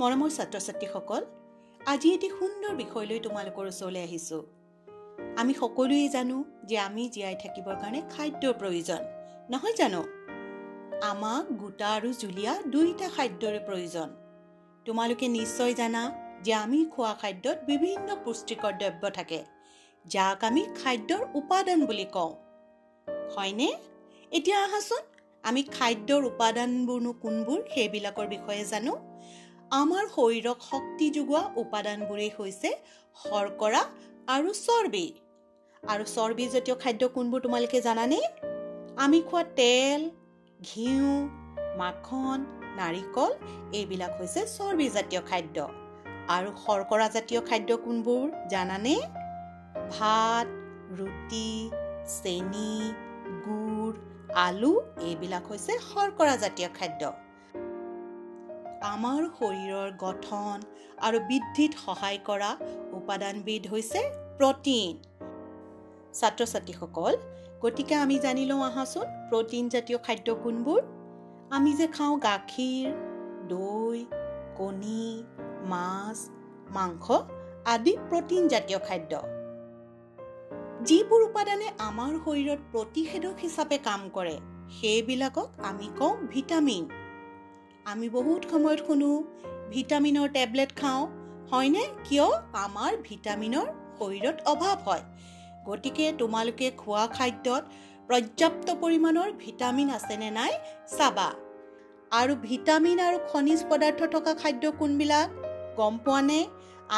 মৰমৰ ছাত্ৰ ছাত্ৰীসকল আজি এটি সুন্দৰ বিষয় লৈ তোমালোকৰ ওচৰলৈ আহিছোঁ। আমি সকলোৱে জানো যে আমি জীয়াই থাকিবৰ কাৰণে খাদ্যৰ প্ৰয়োজন নহয় জানো? আমাক গোটা আৰু জুলীয়া দুয়োটা খাদ্যৰে প্ৰয়োজন। তোমালোকে নিশ্চয় জানা যে আমি খোৱা খাদ্যত বিভিন্ন পুষ্টিকৰ দ্ৰব্য থাকে যাক আমি খাদ্যৰ উপাদান বুলি কওঁ। হয়নে? এতিয়া আহাচোন আমি খাদ্যৰ উপাদানবোৰনো কোনবোৰ সেইবিলাকৰ বিষয়ে জানো? আমাৰ শৰীৰক শক্তি যোগোৱা উপাদানবোৰেই হৈছে শৰ্কৰা আৰু চৰ্বি। আৰু চৰ্বিজাতীয় খাদ্য কোনবোৰ তোমালোকে জানানে? আমি খোৱা তেল ঘিউ মাখন নাৰিকল এইবিলাক হৈছে চৰ্বিজাতীয় খাদ্য। আৰু শৰ্কৰাজাতীয় খাদ্য কোনবোৰ জানানে? ভাত ৰুটি চেনি গুড় আলু এইবিলাক হৈছে শৰ্কৰাজাতীয় খাদ্য। আমাৰ শৰীৰৰ গঠন আৰু বৃদ্ধিত সহায় কৰা উপাদানবিধ হৈছে প্ৰটিন। ছাত্ৰ ছাত্ৰীসকল গতিকে আমি জানি লওঁ আহাচোন প্ৰটিনজাতীয় খাদ্য কোনবোৰ? আমি যে খাওঁ গাখীৰ দৈ কণী মাছ মাংস আদি প্ৰটিনজাতীয় খাদ্য। যিবোৰ উপাদানে আমাৰ শৰীৰত প্ৰতিষেধক হিচাপে কাম কৰে সেইবিলাকক আমি কওঁ ভিটামিন। আমি বহুত সময়ত শুনো ভিটামিনৰ টেবলেট খাওঁ হয়নে? কিয়? আমাৰ ভিটামিনৰ শৰীৰত অভাৱ হয়। গতিকে তোমালোকে খোৱা খাদ্যত পৰ্যাপ্ত পৰিমাণৰ ভিটামিন আছেনে নাই চাবা। আৰু ভিটামিন আৰু খনিজ পদাৰ্থ থকা খাদ্য কোনবিলাক? গম পোৱানে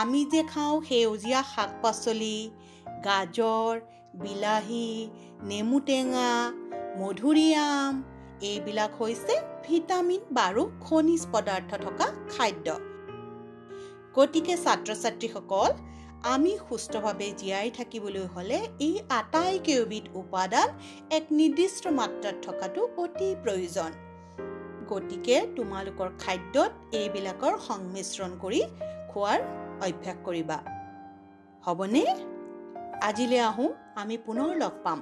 আমি যে খাওঁ সেউজীয়া শাক পাচলি গাজৰ বিলাহী নেমু টেঙা মধুৰিআম এইবিলাক হৈছে ভিটামিন বাৰু খনিজ পদাৰ্থ থকা খাদ্য। গতিকে ছাত্ৰ ছাত্ৰীসকল আমি সুস্থভাৱে জীয়াই থাকিবলৈ হ'লে এই আটাইকেইবিধ উপাদান এক নিৰ্দিষ্ট মাত্ৰাত থকাটো অতি প্ৰয়োজন। গতিকে তোমালোকৰ খাদ্যত এইবিলাকৰ সংমিশ্ৰণ কৰি খোৱাৰ অভ্যাস কৰিবা। হ'বনে? আজিলৈ আহোঁ আমি পুনৰ লগ পাম।